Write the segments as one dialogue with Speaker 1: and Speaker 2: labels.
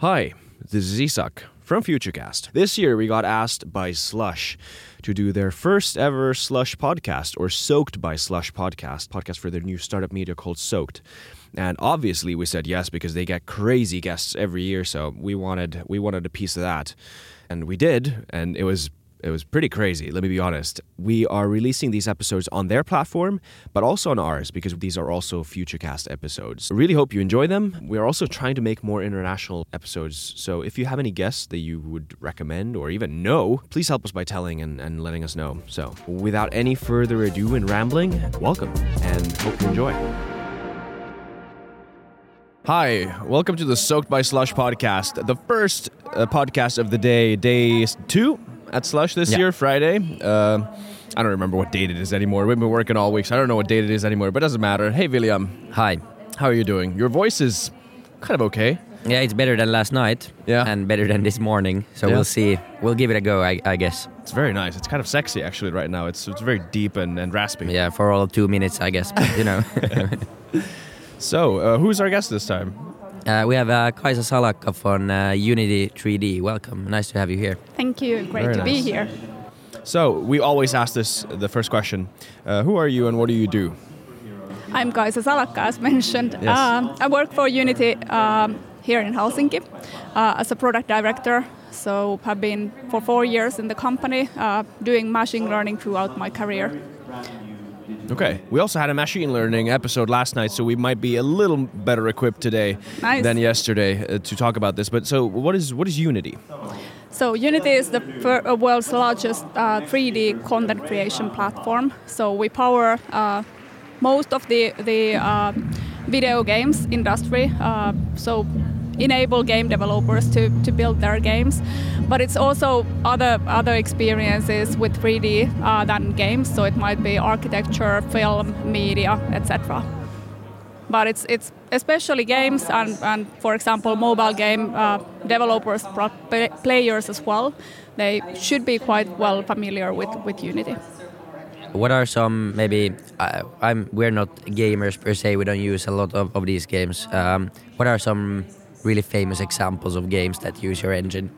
Speaker 1: Hi, this is Isak from Futurecast. This year we got asked by Slush to do their first ever Slush podcast or Soaked by Slush podcast, podcast for their new startup media called Soaked. And obviously we said yes because they get crazy guests every year, so we wanted we wanted a piece of that. And we did, and it was it was pretty crazy, let me be honest. We are releasing these episodes on their platform, but also on ours because these are also Futurecast episodes. I really hope you enjoy them. We are also trying to make more international episodes. So if you have any guests that you would recommend or even know, please help us by telling and, and letting us know. So without any further ado and rambling, welcome and hope you enjoy. Hi, welcome to the Soaked by Slush podcast, the first uh, podcast of the day, day two at Slush this
Speaker 2: Yeah.
Speaker 1: year, Friday. Uh, I don't remember what date it is anymore. We've been working all week, so I don't know what date it is anymore, but it doesn't matter. Hey, William,
Speaker 2: Hi.
Speaker 1: how are you doing? Your voice is kind of okay.
Speaker 2: Yeah, it's better than last night.
Speaker 1: Yeah.
Speaker 2: And better than this morning. So
Speaker 1: Yeah.
Speaker 2: we'll see. We'll give it a go, I, I guess.
Speaker 1: It's very nice. It's kind of sexy actually right now. It's it's very deep and, and raspy.
Speaker 2: Yeah, for all two minutes, I guess. But, you know.
Speaker 1: So, uh, who's our guest this time?
Speaker 2: Uh, we have uh, Kaisa Salakka from uh, Unity 3D. Welcome. Nice to have you here.
Speaker 3: Thank you. Great
Speaker 1: Very
Speaker 3: to be here.
Speaker 1: So, we always ask this the first question. Uh, who are you and what do you do?
Speaker 3: I'm Kaisa Salakka, as mentioned.
Speaker 1: Yes.
Speaker 3: Um, I work for Unity um, here in Helsinki uh, as a product director. So I've been for four years in the company, uh, doing machine learning throughout my career.
Speaker 1: Okay. We also had a machine learning episode last night, so we might be a little better equipped today
Speaker 3: Nice.
Speaker 1: than yesterday uh, to talk about this. But so, what is what is Unity?
Speaker 3: So Unity is the uh, world's largest uh, 3D content creation platform. So we power uh, most of the the uh, video games industry. Uh, so enable game developers to, to build their games, but it's also other other experiences with 3D uh, than games. So it might be architecture, film, media, etc but it's it's especially games and, and for example mobile game uh, developers players as well they should be quite well familiar with, with unity
Speaker 2: What are some maybe? Uh, I'm. We're not gamers per se. We don't use a lot of, of these games. Um, what are some really famous examples of games that use your engine?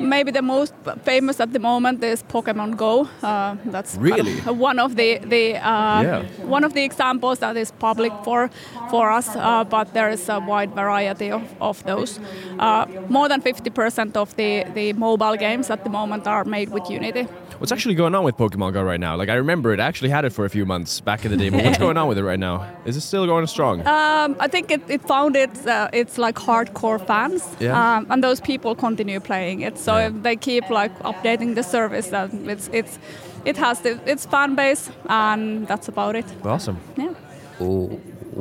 Speaker 3: maybe the most famous at the moment is pokemon go uh, that's
Speaker 1: Really?
Speaker 3: one of the, the uh,
Speaker 1: Yeah.
Speaker 3: one of the examples that is public for for us uh, but there is a wide variety of, of those uh, more than 50% of the, the mobile games at the moment are made with unity
Speaker 1: What's actually going on with Pokemon Go right now? Like, I remember it I actually had it for a few months back in the day, but what's going on with it right now? Is it still going strong?
Speaker 3: Um, I think it, it found its uh, it's like hardcore fans,
Speaker 1: Yeah.
Speaker 3: um, and those people continue playing it. So
Speaker 1: Yeah.
Speaker 3: they keep like updating the service, and it's it's it has the, its fan base, and that's about it.
Speaker 1: awesome.
Speaker 3: Yeah.
Speaker 2: Oh,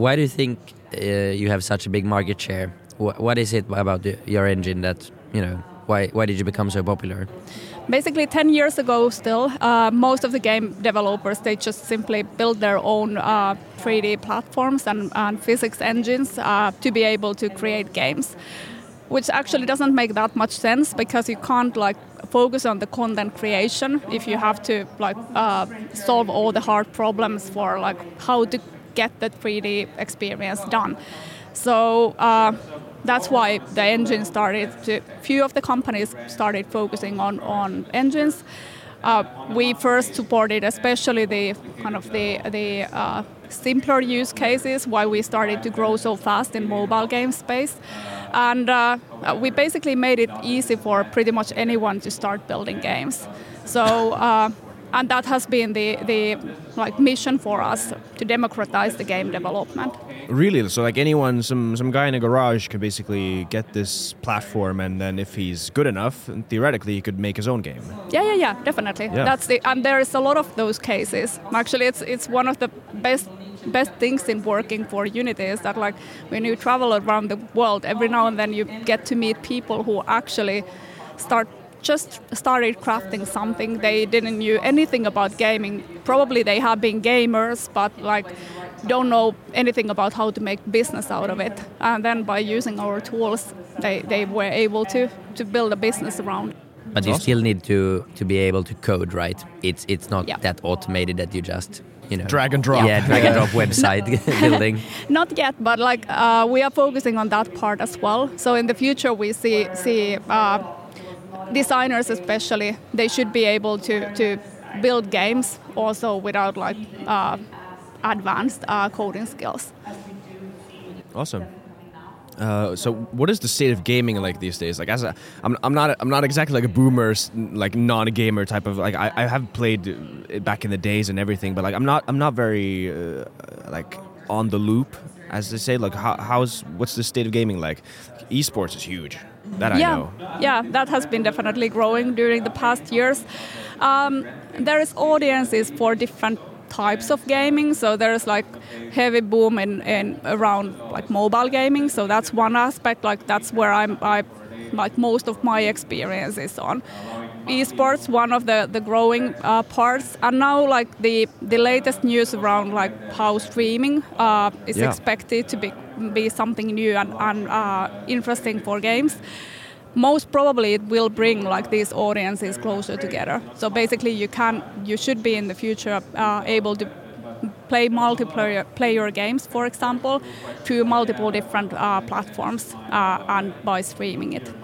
Speaker 2: Why do you think uh, you have such a big market share? Wh- what is it about the, your engine that you know? Why why did you become so popular?
Speaker 3: Basically, 10 years ago, still, uh, most of the game developers they just simply build their own uh, 3D platforms and, and physics engines uh, to be able to create games, which actually doesn't make that much sense because you can't like focus on the content creation if you have to like uh, solve all the hard problems for like how to get the 3D experience done. So uh, that's why the engine started to, few of the companies started focusing on, on engines. Uh, we first supported especially the kind of the, the uh, simpler use cases why we started to grow so fast in mobile game space. And uh, we basically made it easy for pretty much anyone to start building games. So uh, and that has been the, the like mission for us to democratize the game development.
Speaker 1: Really? So, like anyone, some some guy in a garage could basically get this platform, and then if he's good enough, theoretically, he could make his own game.
Speaker 3: Yeah, yeah, yeah, definitely.
Speaker 1: Yeah.
Speaker 3: That's the and there is a lot of those cases. Actually, it's it's one of the best best things in working for Unity is that like when you travel around the world, every now and then you get to meet people who actually start just started crafting something. They didn't knew anything about gaming. Probably they have been gamers, but like don't know anything about how to make business out of it. And then by using our tools, they, they were able to, to build a business around.
Speaker 2: But you still need to to be able to code, right? It's it's not
Speaker 3: Yeah.
Speaker 2: that automated that you just you know
Speaker 1: Drag and drop.
Speaker 2: Yeah, drag and drop website building.
Speaker 3: Not yet, but like uh, we are focusing on that part as well. So in the future, we see see uh, designers, especially, they should be able to to build games also without like uh, advanced uh, coding skills.
Speaker 1: Awesome. Uh, so what is the state of gaming like these days? Like as a, I'm, I'm not I'm not exactly like a boomer like non-gamer type of like I, I have played it back in the days and everything, but like I'm not I'm not very uh, like on the loop as they say. Like how, how's what's the state of gaming like? Esports is huge. That I
Speaker 3: yeah,
Speaker 1: know.
Speaker 3: yeah, that has been definitely growing during the past years. Um, there is audiences for different types of gaming. So there's like heavy boom in, in around like mobile gaming. So that's one aspect. Like that's where I'm I like most of my experience is on. Esports, one of the the growing uh, parts, and now like the the latest news around like how streaming uh, is
Speaker 1: Yeah.
Speaker 3: expected to be be something new and, and uh, interesting for games most probably it will bring like these audiences closer together. So basically you can you should be in the future uh, able to play multiplayer player games for example through multiple different uh, platforms uh, and by streaming it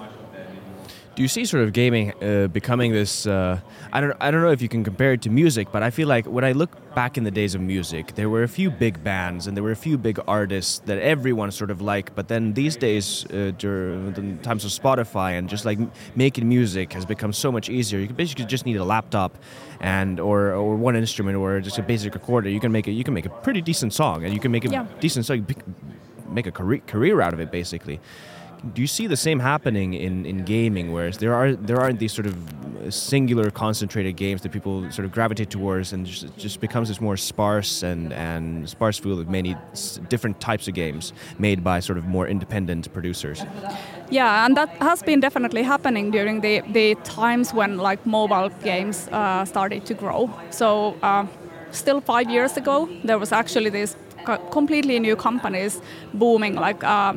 Speaker 1: Do you see sort of gaming uh, becoming this? Uh, I don't. I don't know if you can compare it to music, but I feel like when I look back in the days of music, there were a few big bands and there were a few big artists that everyone sort of liked. But then these days, uh, during the times of Spotify and just like m- making music has become so much easier. You basically just need a laptop and or or one instrument or just a basic recorder. You can make it. You can make a pretty decent song, and you can make a
Speaker 3: Yeah.
Speaker 1: decent song. Make a career career out of it, basically. Do you see the same happening in, in gaming, whereas there are there aren't these sort of singular concentrated games that people sort of gravitate towards, and just, just becomes this more sparse and and sparse field of many different types of games made by sort of more independent producers.
Speaker 3: Yeah, and that has been definitely happening during the, the times when like mobile games uh, started to grow. So uh, still five years ago, there was actually these completely new companies booming, like uh,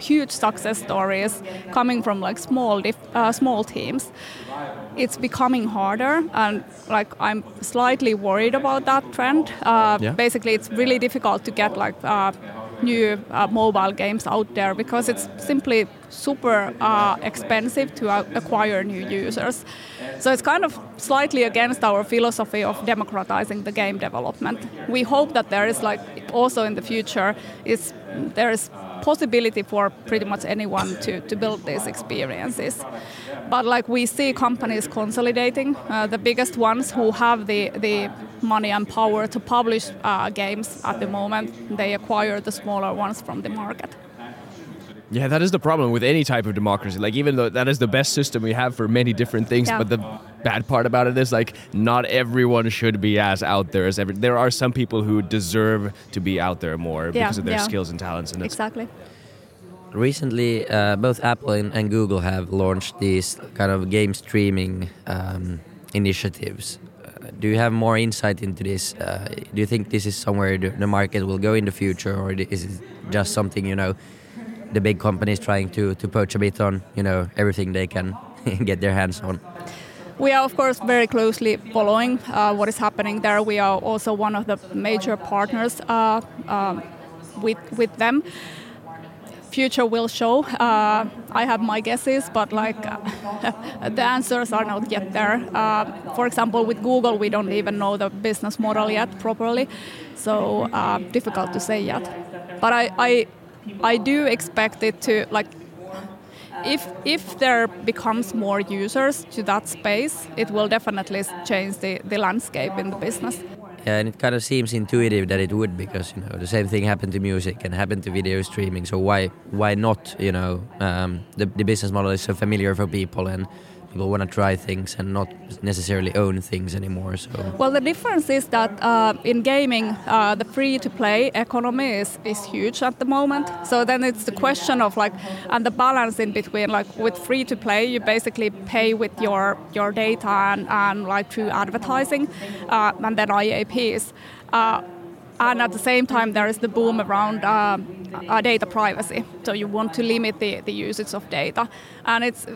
Speaker 3: huge success stories coming from like small dif- uh, small teams. It's becoming harder, and like I'm slightly worried about that trend. Uh,
Speaker 1: Yeah.
Speaker 3: Basically, it's really difficult to get like uh, new uh, mobile games out there because it's simply super uh, expensive to uh, acquire new users. So it's kind of slightly against our philosophy of democratizing the game development. We hope that there is like also in the future is there is possibility for pretty much anyone to, to build these experiences. But like we see companies consolidating, uh, the biggest ones who have the, the money and power to publish uh, games at the moment, they acquire the smaller ones from the market.
Speaker 1: Yeah, that is the problem with any type of democracy. Like, even though that is the best system we have for many different things,
Speaker 3: Yeah.
Speaker 1: but the bad part about it is like not everyone should be as out there as every. There are some people who deserve to be out there more
Speaker 3: Yeah,
Speaker 1: because of their
Speaker 3: yeah.
Speaker 1: skills and talents, and
Speaker 3: Exactly.
Speaker 2: Recently, uh, both Apple and, and Google have launched these kind of game streaming um, initiatives. Uh, do you have more insight into this? Uh, do you think this is somewhere the, the market will go in the future, or is it just something you know the big companies trying to to poach a bit on you know everything they can get their hands on?
Speaker 3: We are, of course, very closely following uh, what is happening there. We are also one of the major partners uh, um, with, with them. Future will show. Uh, I have my guesses, but like the answers are not yet there. Uh, for example, with Google, we don't even know the business model yet properly, so uh, difficult to say yet. But I, I, I do expect it to like if if there becomes more users to that space, it will definitely change the, the landscape in the business.
Speaker 2: Yeah, and it kind of seems intuitive that it would because you know the same thing happened to music and happened to video streaming. So why why not? You know, um, the the business model is so familiar for people and people want to try things and not necessarily own things anymore. So
Speaker 3: Well, the difference is that uh, in gaming, uh, the free-to-play economy is, is huge at the moment. So then it's the question of like, and the balance in between. Like with free-to-play, you basically pay with your your data and, and like through advertising, uh, and then IAPs. And at the same time, there is the boom around uh, uh, data privacy. So you want to limit the, the usage of data, and it's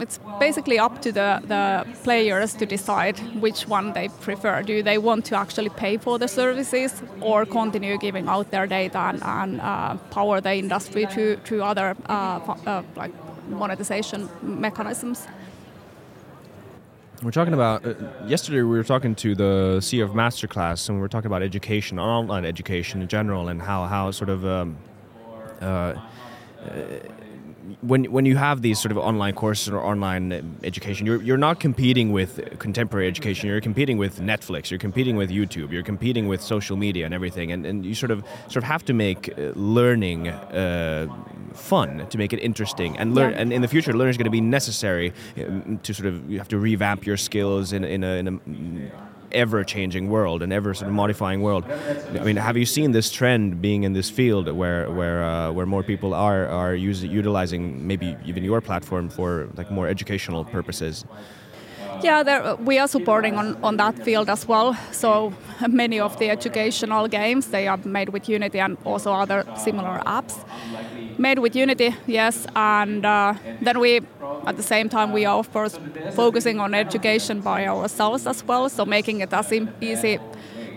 Speaker 3: it's basically up to the, the players to decide which one they prefer. Do they want to actually pay for the services or continue giving out their data and, and uh, power the industry through through other uh, uh, like monetization mechanisms?
Speaker 1: We're talking about uh, yesterday. We were talking to the CEO of Masterclass, and we were talking about education, online education in general, and how how sort of um, uh, when when you have these sort of online courses or online education, you're you're not competing with contemporary education. You're competing with Netflix. You're competing with YouTube. You're competing with social media and everything. And, and you sort of sort of have to make uh, learning uh, fun to make it interesting. And learn. Yeah. And in the future, learning is going to be necessary um, to sort of you have to revamp your skills in in a, in a ever changing world, an ever sort of modifying world. I mean, have you seen this trend being in this field where where uh, where more people are are using utilizing maybe even your platform for like more educational purposes?
Speaker 3: Yeah, there, we are supporting on, on that field as well. So many of the educational games they are made with Unity and also other similar apps made with Unity. Yes, and uh, then we at the same time, we are of course focusing on education by ourselves as well, so making it as easy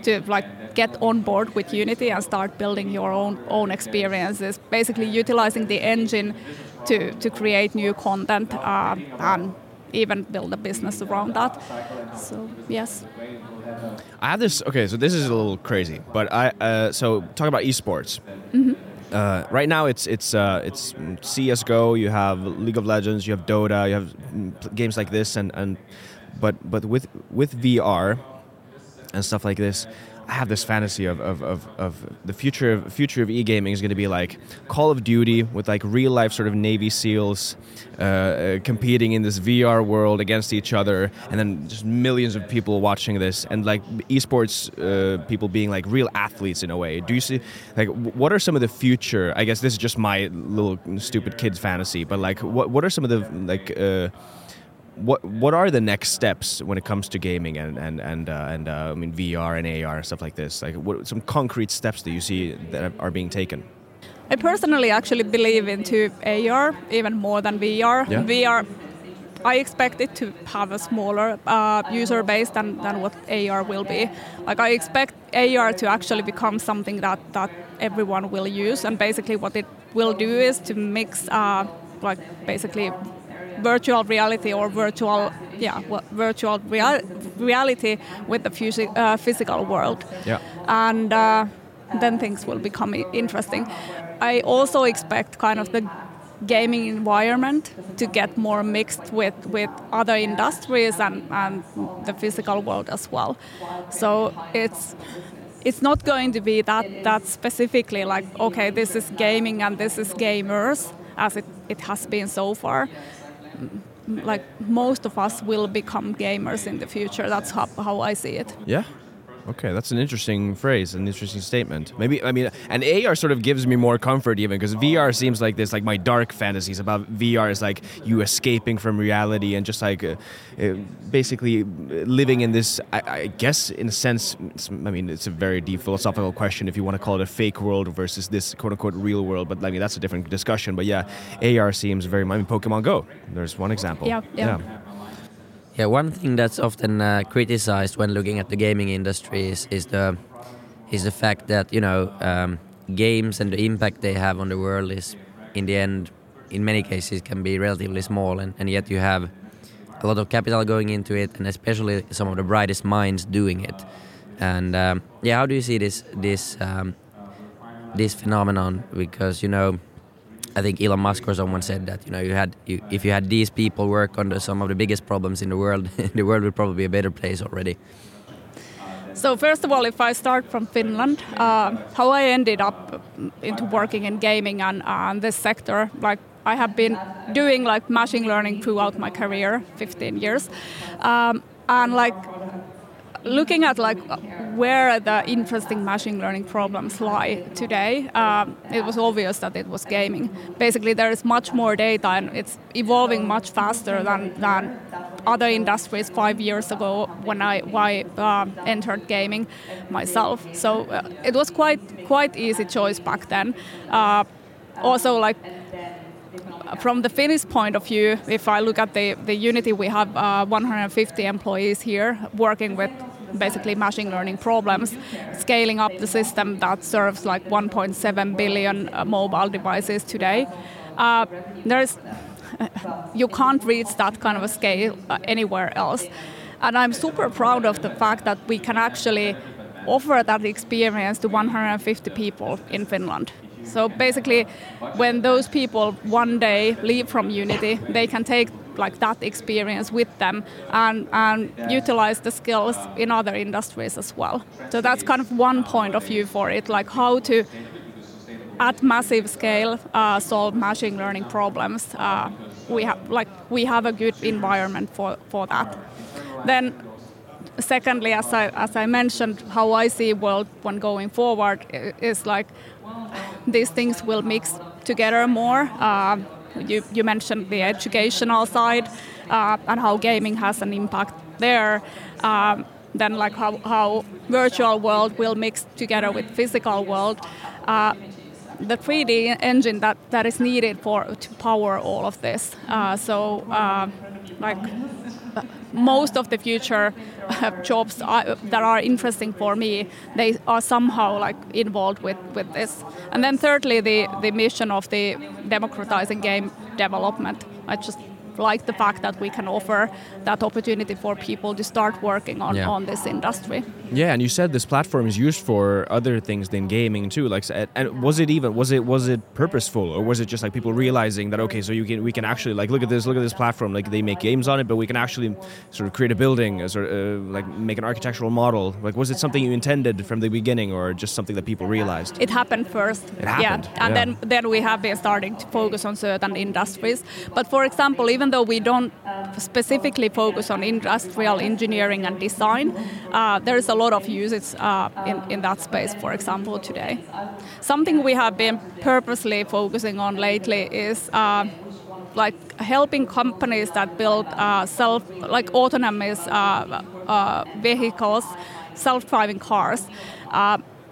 Speaker 3: to like get on board with Unity and start building your own own experiences. Basically, utilizing the engine to to create new content uh, and even build a business around that. So yes.
Speaker 1: I have this. Okay, so this is a little crazy, but I uh, so talk about esports. Mm-hmm uh, right now it's it's uh, it's CS:GO. You have League of Legends. You have Dota. You have games like this, and and but but with with VR and stuff like this, I have this fantasy of, of, of, of the future of future of e-gaming is going to be like Call of Duty with like real life sort of Navy SEALs uh, uh, competing in this VR world against each other, and then just millions of people watching this, and like esports uh, people being like real athletes in a way. Do you see like what are some of the future? I guess this is just my little stupid kid's fantasy, but like what what are some of the like uh, what what are the next steps when it comes to gaming and and and uh, and uh, I mean VR and AR and stuff like this? Like, what some concrete steps that you see that are being taken?
Speaker 3: I personally actually believe into AR even more than VR. Yeah. VR, I expect it to have a smaller uh, user base than, than what AR will be. Like I expect AR to actually become something that that everyone will use, and basically what it will do is to mix uh, like basically virtual reality or virtual yeah virtual real, reality with the phys- uh, physical world.
Speaker 1: Yeah.
Speaker 3: And uh, then things will become interesting. I also expect kind of the gaming environment to get more mixed with, with other industries and, and the physical world as well. So it's it's not going to be that that specifically like okay this is gaming and this is gamers as it, it has been so far like most of us will become gamers in the future. That's how, how I see it.
Speaker 1: Yeah, Okay, that's an interesting phrase, an interesting statement. Maybe I mean, and AR sort of gives me more comfort even because VR seems like this, like my dark fantasies about VR is like you escaping from reality and just like uh, uh, basically living in this. I, I guess in a sense, I mean, it's a very deep philosophical question if you want to call it a fake world versus this quote unquote real world. But I mean, that's a different discussion. But yeah, AR seems very. I mean, Pokemon Go. There's one example.
Speaker 3: yeah. yeah. yeah.
Speaker 2: Yeah, one thing that's often uh, criticized when looking at the gaming industry is, is the is the fact that you know um, games and the impact they have on the world is in the end in many cases can be relatively small and, and yet you have a lot of capital going into it and especially some of the brightest minds doing it. And um, yeah how do you see this this um, this phenomenon? Because you know I think Elon Musk or someone said that you know you had you, if you had these people work on the, some of the biggest problems in the world, the world would probably be a better place already.
Speaker 3: So first of all, if I start from Finland, uh, how I ended up into working in gaming and uh, this sector, like I have been doing like machine learning throughout my career, 15 years, um, and like looking at like where the interesting machine learning problems lie today, um, it was obvious that it was gaming. Basically, there is much more data and it's evolving much faster than, than other industries five years ago when I, I uh, entered gaming myself. So uh, it was quite quite easy choice back then. Uh, also, like from the Finnish point of view, if I look at the, the Unity, we have uh, 150 employees here working with basically machine learning problems, scaling up the system that serves like 1.7 billion uh, mobile devices today. Uh, there's, you can't reach that kind of a scale uh, anywhere else. And I'm super proud of the fact that we can actually offer that experience to 150 people in Finland. So basically, when those people one day leave from Unity, they can take like that experience with them and, and utilize the skills in other industries as well. So that's kind of one point of view for it, like how to at massive scale uh, solve machine learning problems. Uh, we have like we have a good environment for, for that. Then secondly, as I, as I mentioned, how I see world when going forward is like these things will mix together more. Uh, you, you, mentioned the educational side uh, and how gaming has an impact there. Um, then like how, how virtual world will mix together with physical world. Uh, the 3D engine that, that is needed for to power all of this. Uh, so uh, like most of the future uh, jobs that are interesting for me, they are somehow like involved with, with this. And then thirdly, the, the mission of the democratizing game development. I just like the fact that we can offer that opportunity for people to start working on, yeah. on this industry.
Speaker 1: Yeah, and you said this platform is used for other things than gaming too. Like, and was it even was it was it purposeful or was it just like people realizing that okay, so you can we can actually like look at this look at this platform like they make games on it, but we can actually sort of create a building, sort of uh, like make an architectural model. Like, was it something you intended from the beginning or just something that people realized?
Speaker 3: It happened first.
Speaker 1: It happened.
Speaker 3: Yeah, and yeah. then then we have been starting to focus on certain industries. But for example, even though we don't specifically focus on industrial engineering and design, uh, there is a lot of uses uh, in, in that space, for example, today. Something we have been purposely focusing on lately is uh, like helping companies that build uh, self, like autonomous uh, uh, vehicles, self-driving cars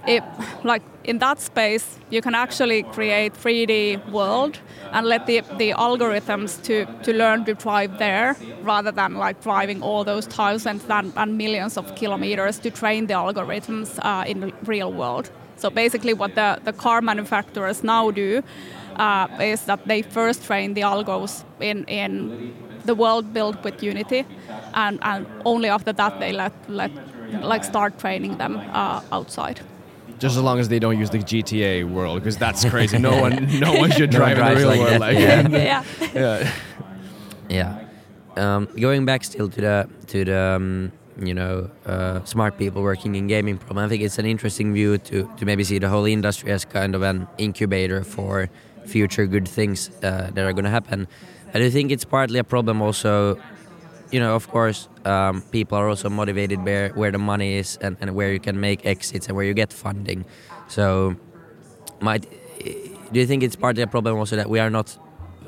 Speaker 3: it, like in that space, you can actually create 3D world and let the, the algorithms to, to learn to drive there rather than like driving all those thousands and, and millions of kilometers to train the algorithms uh, in the real world. So basically what the, the car manufacturers now do uh, is that they first train the algos in, in the world built with Unity and, and only after that they let, let like start training them uh, outside.
Speaker 1: Just as long as they don't use the GTA world, because that's crazy. No one, no one should drive in the real like world. Like,
Speaker 3: yeah, yeah,
Speaker 2: yeah. yeah. Um, going back still to the to the um, you know uh, smart people working in gaming problem. I think it's an interesting view to to maybe see the whole industry as kind of an incubator for future good things uh, that are going to happen. I do think it's partly a problem also you know, of course, um, people are also motivated where where the money is and, and where you can make exits and where you get funding. So, might do you think it's partly a problem also that we are not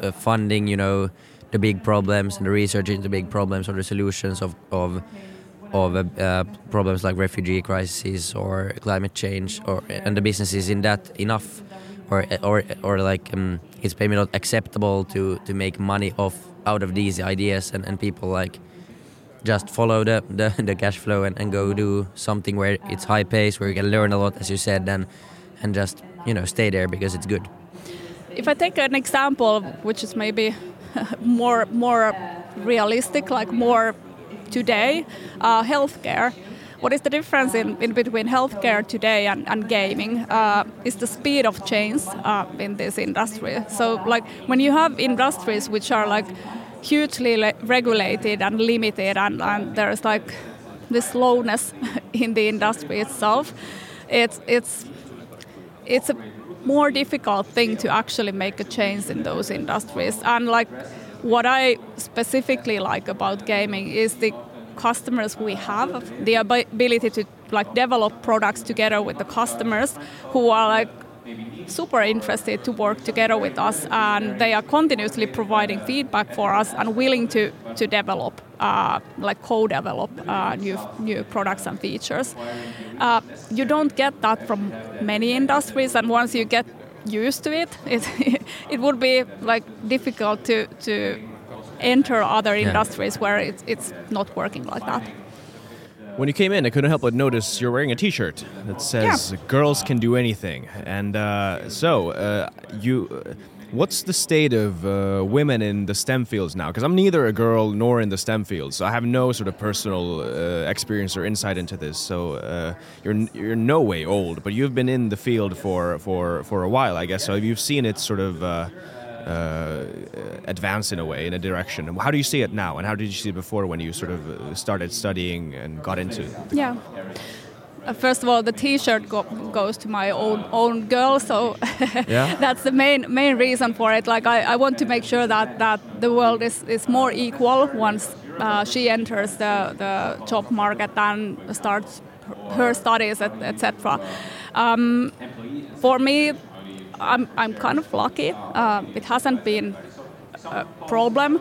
Speaker 2: uh, funding, you know, the big problems and the research into big problems or the solutions of of of uh, problems like refugee crises or climate change or and the businesses in that enough or or or like um, it's maybe not acceptable to to make money off out of these ideas and, and people like just follow the, the, the cash flow and, and go do something where it's high pace where you can learn a lot as you said and and just you know stay there because it's good.
Speaker 3: If i take an example which is maybe more more realistic like more today uh, healthcare what is the difference in, in between healthcare today and, and gaming uh, is the speed of change uh, in this industry. So, like when you have industries which are like hugely regulated and limited, and, and there's like this slowness in the industry itself, it's it's it's a more difficult thing to actually make a change in those industries. And like what I specifically like about gaming is the customers we have, the ability to like develop products together with the customers who are like super interested to work together with us and they are continuously providing feedback for us and willing to, to develop uh, like co-develop uh, new new products and features. Uh, you don't get that from many industries and once you get used to it it, it would be like difficult to to enter other yeah. industries where it's, it's not working like that
Speaker 1: when you came in, I couldn't help but notice you're wearing a T-shirt that says yeah. "Girls can do anything." And uh, so, uh, you, uh, what's the state of uh, women in the STEM fields now? Because I'm neither a girl nor in the STEM fields, so I have no sort of personal uh, experience or insight into this. So uh, you're you're no way old, but you've been in the field for for for a while, I guess. So you've seen it sort of uh, advance in a way in a direction. How do you see it now, and how did you see it before when you sort of uh, started studying and got into?
Speaker 3: Yeah. Uh, first of all, the T-shirt go goes to my own own girl, so yeah. that's the main main reason for it. Like I, I want to make sure that that the world is, is more equal once uh, she enters the the job market and starts her studies, etc. Um, for me, I'm, I'm kind of lucky. Uh, it hasn't been a problem,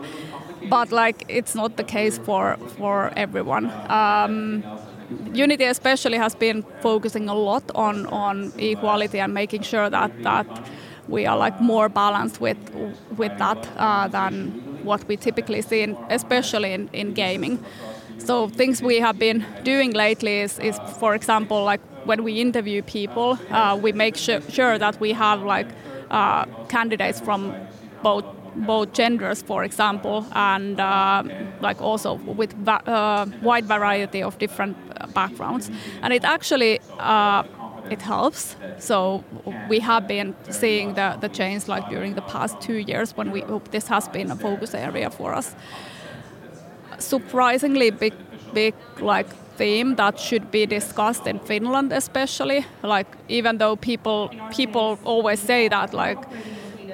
Speaker 3: but like it's not the case for for everyone. Um, Unity especially has been focusing a lot on on equality and making sure that that we are like more balanced with with that uh, than what we typically see, in, especially in, in gaming. So things we have been doing lately is, is for example, like when we interview people, uh, we make sure, sure that we have like uh, candidates from both both genders, for example, and uh, like also with va- uh, wide variety of different backgrounds, and it actually uh, it helps. So we have been seeing the, the change like during the past two years when we this has been a focus area for us. Surprisingly big big like theme that should be discussed in Finland especially. Like even though people people always say that like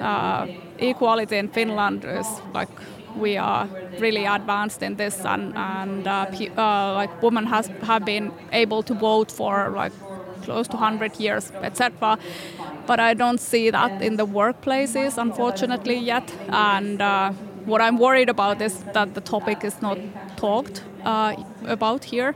Speaker 3: uh, equality in Finland is like we are really advanced in this and and uh, uh, like women has have been able to vote for like close to 100 years etc but I don't see that in the workplaces unfortunately yet. And uh, what I'm worried about is that the topic is not talked uh, about here.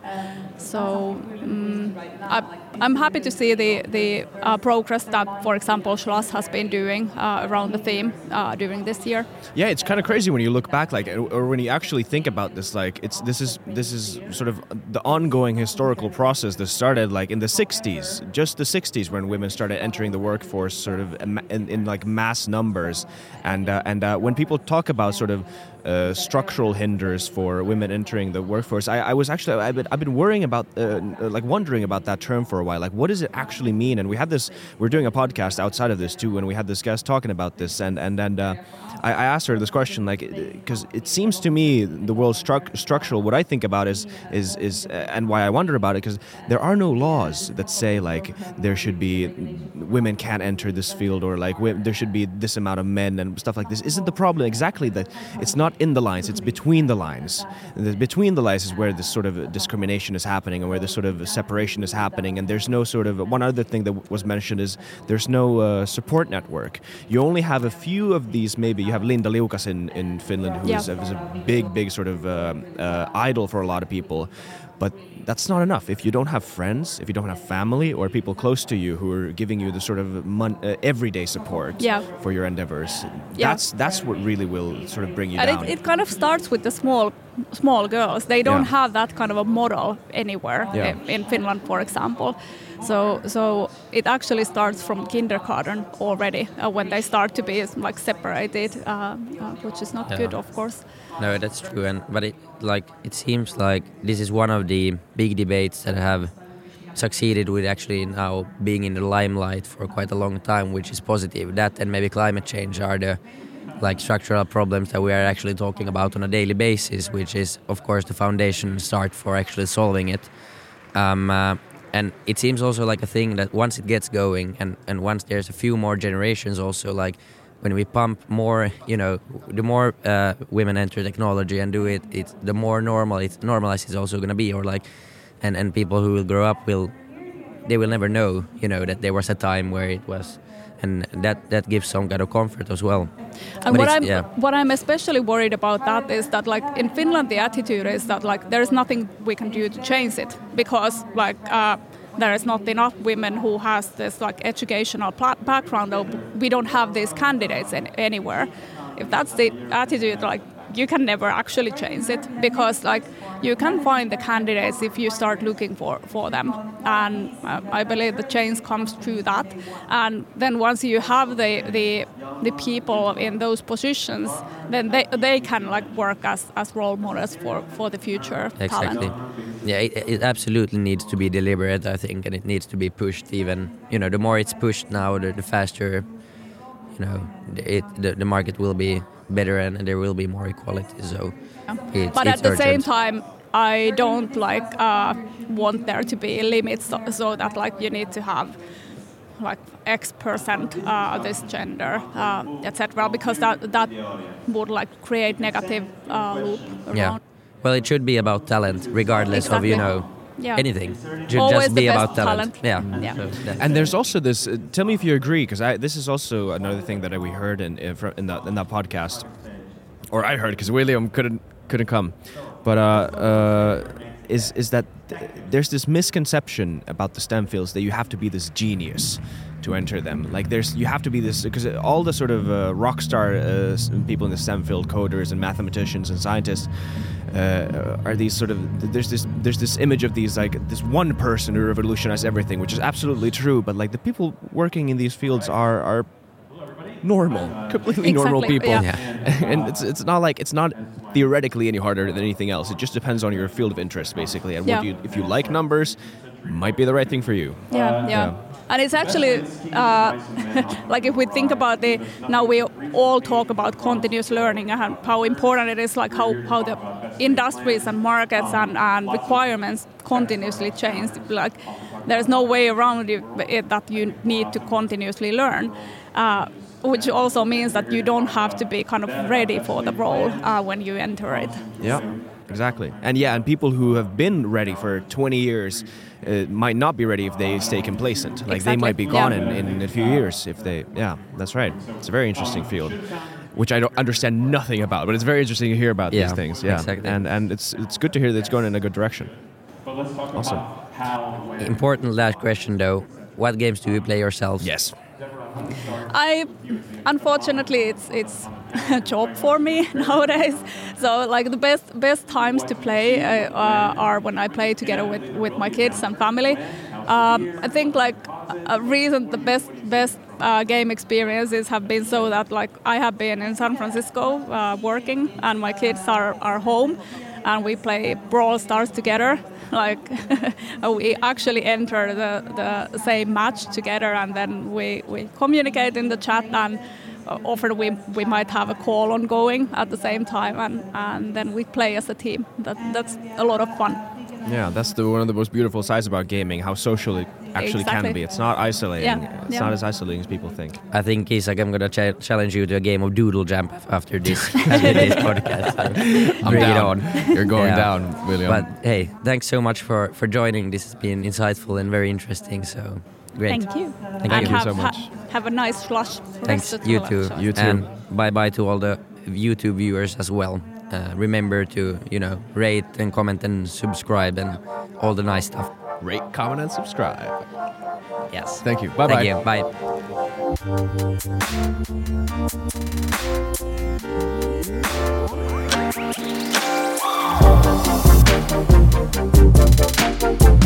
Speaker 3: So um, I, am happy to see the the uh, progress that, for example, Slush has been doing uh, around the theme uh, during this year.
Speaker 1: Yeah, it's kind of crazy when you look back, like, or when you actually think about this. Like, it's this is this is sort of the ongoing historical process that started like in the '60s, just the '60s, when women started entering the workforce, sort of in, in like mass numbers, and uh, and uh, when people talk about sort of uh, structural hinders for women entering the workforce. I, I was actually I've been, I've been worrying about uh, like wondering about that term for a while. Like, what does it actually mean? And we had this. We're doing a podcast outside of this too, and we had this guest talking about this, and and and. Uh, I, I asked her this question, like, because it seems to me the world stru- structural. What I think about is is is, uh, and why I wonder about it, because there are no laws that say like there should be women can't enter this field or like there should be this amount of men and stuff like this. Isn't the problem exactly that it's not in the lines; it's between the lines. The, between the lines is where this sort of discrimination is happening and where this sort of separation is happening. And there's no sort of one other thing that was mentioned is there's no uh, support network. You only have a few of these maybe you have Linda Liukas in, in Finland, who yeah. is, a, is, a, big, big sort of uh, uh, idol for a lot of people. But that's not enough. If you don't have friends, if you don't have family or people close to you who are giving you the sort of mon- uh, everyday support
Speaker 3: yeah.
Speaker 1: for your endeavors, yeah. that's that's what really will sort of bring you
Speaker 3: and
Speaker 1: down.
Speaker 3: It, it kind of starts with the small small girls. They don't yeah. have that kind of a model anywhere in Finland, for example. So, so it actually starts from kindergarten already uh, when they start to be like separated, uh, uh, which is not yeah. good, of course.
Speaker 2: No, that's true, and but it like it seems like this is one of the big debates that have succeeded with actually now being in the limelight for quite a long time, which is positive. That and maybe climate change are the like structural problems that we are actually talking about on a daily basis, which is of course the foundation start for actually solving it. Um, uh, and it seems also like a thing that once it gets going and, and once there's a few more generations also like when we pump more, you know, the more uh, women enter technology and do it, it's the more normal it's normalized it's also going to be, or like, and and people who will grow up will, they will never know, you know, that there was a time where it was, and that that gives some kind of comfort as well.
Speaker 3: And
Speaker 2: But
Speaker 3: what I'm
Speaker 2: yeah.
Speaker 3: what I'm especially worried about that is that like in Finland the attitude is that like there's nothing we can do to change it because like uh, there is not enough women who has this like educational background or we don't have these candidates in, anywhere. If that's the attitude like you can never actually change it because like you can find the candidates if you start looking for, for them and uh, I believe the change comes through that and then once you have the the, the people in those positions then they, they can like work as, as role models for, for the future
Speaker 2: Exactly.
Speaker 3: talent
Speaker 2: Yeah, it, it absolutely needs to be deliberate, I think, and it needs to be pushed even. You know, the more it's pushed now, the, the faster, you know, it the, the market will be better and, there will be more equality. So, it's,
Speaker 3: but
Speaker 2: it's
Speaker 3: at the same time i don't like uh, want there to be limits so, so that like you need to have like x percent uh, this gender uh, etc because that that would like create negative uh, loop around.
Speaker 2: Yeah. Well, it should be about talent, regardless of you know
Speaker 3: Yeah.
Speaker 2: anything. It should
Speaker 3: Always
Speaker 2: just
Speaker 3: the
Speaker 2: be
Speaker 3: best
Speaker 2: about talent.
Speaker 3: talent.
Speaker 2: Yeah.
Speaker 3: Yeah.
Speaker 2: So that-
Speaker 1: And there's also this. Uh, tell me if you agree, because this is also another thing that we heard in in, in that in that podcast, or I heard because William couldn't couldn't come, but uh, uh, is is that th- there's this misconception about the STEM fields that you have to be this genius to enter them. Like there's you have to be this because all the sort of uh, rock star uh, people in the STEM field, coders and mathematicians and scientists. Uh, are these sort of there's this there's this image of these like this one person who revolutionized everything, which is absolutely true. But like the people working in these fields are are normal, completely normal
Speaker 3: Exactly,
Speaker 1: people,
Speaker 3: yeah.
Speaker 1: and it's it's not like it's not theoretically any harder than anything else. It just depends on your field of interest, basically, and
Speaker 3: Yeah.
Speaker 1: you if you like numbers, might be the right thing for you.
Speaker 3: Yeah, yeah.
Speaker 1: Yeah.
Speaker 3: And it's actually uh, like if we think about the now we all talk about continuous learning and how important it is, like how, how the industries and markets and, and requirements continuously change. Like there's no way around it, it that you need to continuously learn. Uh, which also means that you don't have to be kind of ready for the role uh, when you enter it.
Speaker 1: Yeah, exactly. And yeah, and people who have been ready for 20 years uh, might not be ready if they stay complacent. Like they might be gone
Speaker 3: yeah.
Speaker 1: in, in a few years if they. Yeah, that's right. It's a very interesting field. Which I don't understand nothing about, but it's very interesting to hear about
Speaker 2: Yeah,
Speaker 1: these things. Yeah,
Speaker 2: exactly.
Speaker 1: and and it's it's good to hear that it's going in a good direction. Awesome.
Speaker 2: Important last question though. What games do you play yourself?
Speaker 1: Yes.
Speaker 3: I unfortunately it's it's a job for me nowadays. So like the best best times to play uh, uh, are when I play together with, with my kids and family. Um, I think like a reason the best best uh, game experiences have been so that like I have been in San Francisco uh, working and my kids are, are home and we play Brawl Stars together. Like we actually enter the, the same match together and then we, we communicate in the chat and often we, we might have a call ongoing at the same time and, and then we play as a team. That, that's a lot of fun.
Speaker 1: Yeah, that's the one of the most beautiful sides about gaming, how social it actually can be. It's not isolating.
Speaker 3: Yeah,
Speaker 1: It's
Speaker 3: yeah.
Speaker 1: not as isolating as people think.
Speaker 2: I think Isak, I'm gonna cha- challenge you to a game of Doodle Jump after this after this podcast. So bring it on.
Speaker 1: You're going
Speaker 2: Yeah.
Speaker 1: down, William.
Speaker 2: But hey, thanks so much for for joining. This has been insightful and very interesting. So great.
Speaker 3: Thank you.
Speaker 2: Thank
Speaker 3: and
Speaker 2: you
Speaker 3: have,
Speaker 1: so much.
Speaker 3: ha- have a nice Slush.
Speaker 2: Thanks.
Speaker 3: rest of
Speaker 2: You
Speaker 3: the
Speaker 2: too.
Speaker 3: lunch.
Speaker 1: You too.
Speaker 2: And bye bye to all the YouTube viewers as well. Uh, remember to you know rate and comment and subscribe and all the nice stuff.
Speaker 1: Rate, comment, and subscribe.
Speaker 2: Yes.
Speaker 1: Thank you. Bye bye.
Speaker 2: Thank you. Bye.
Speaker 4: Thank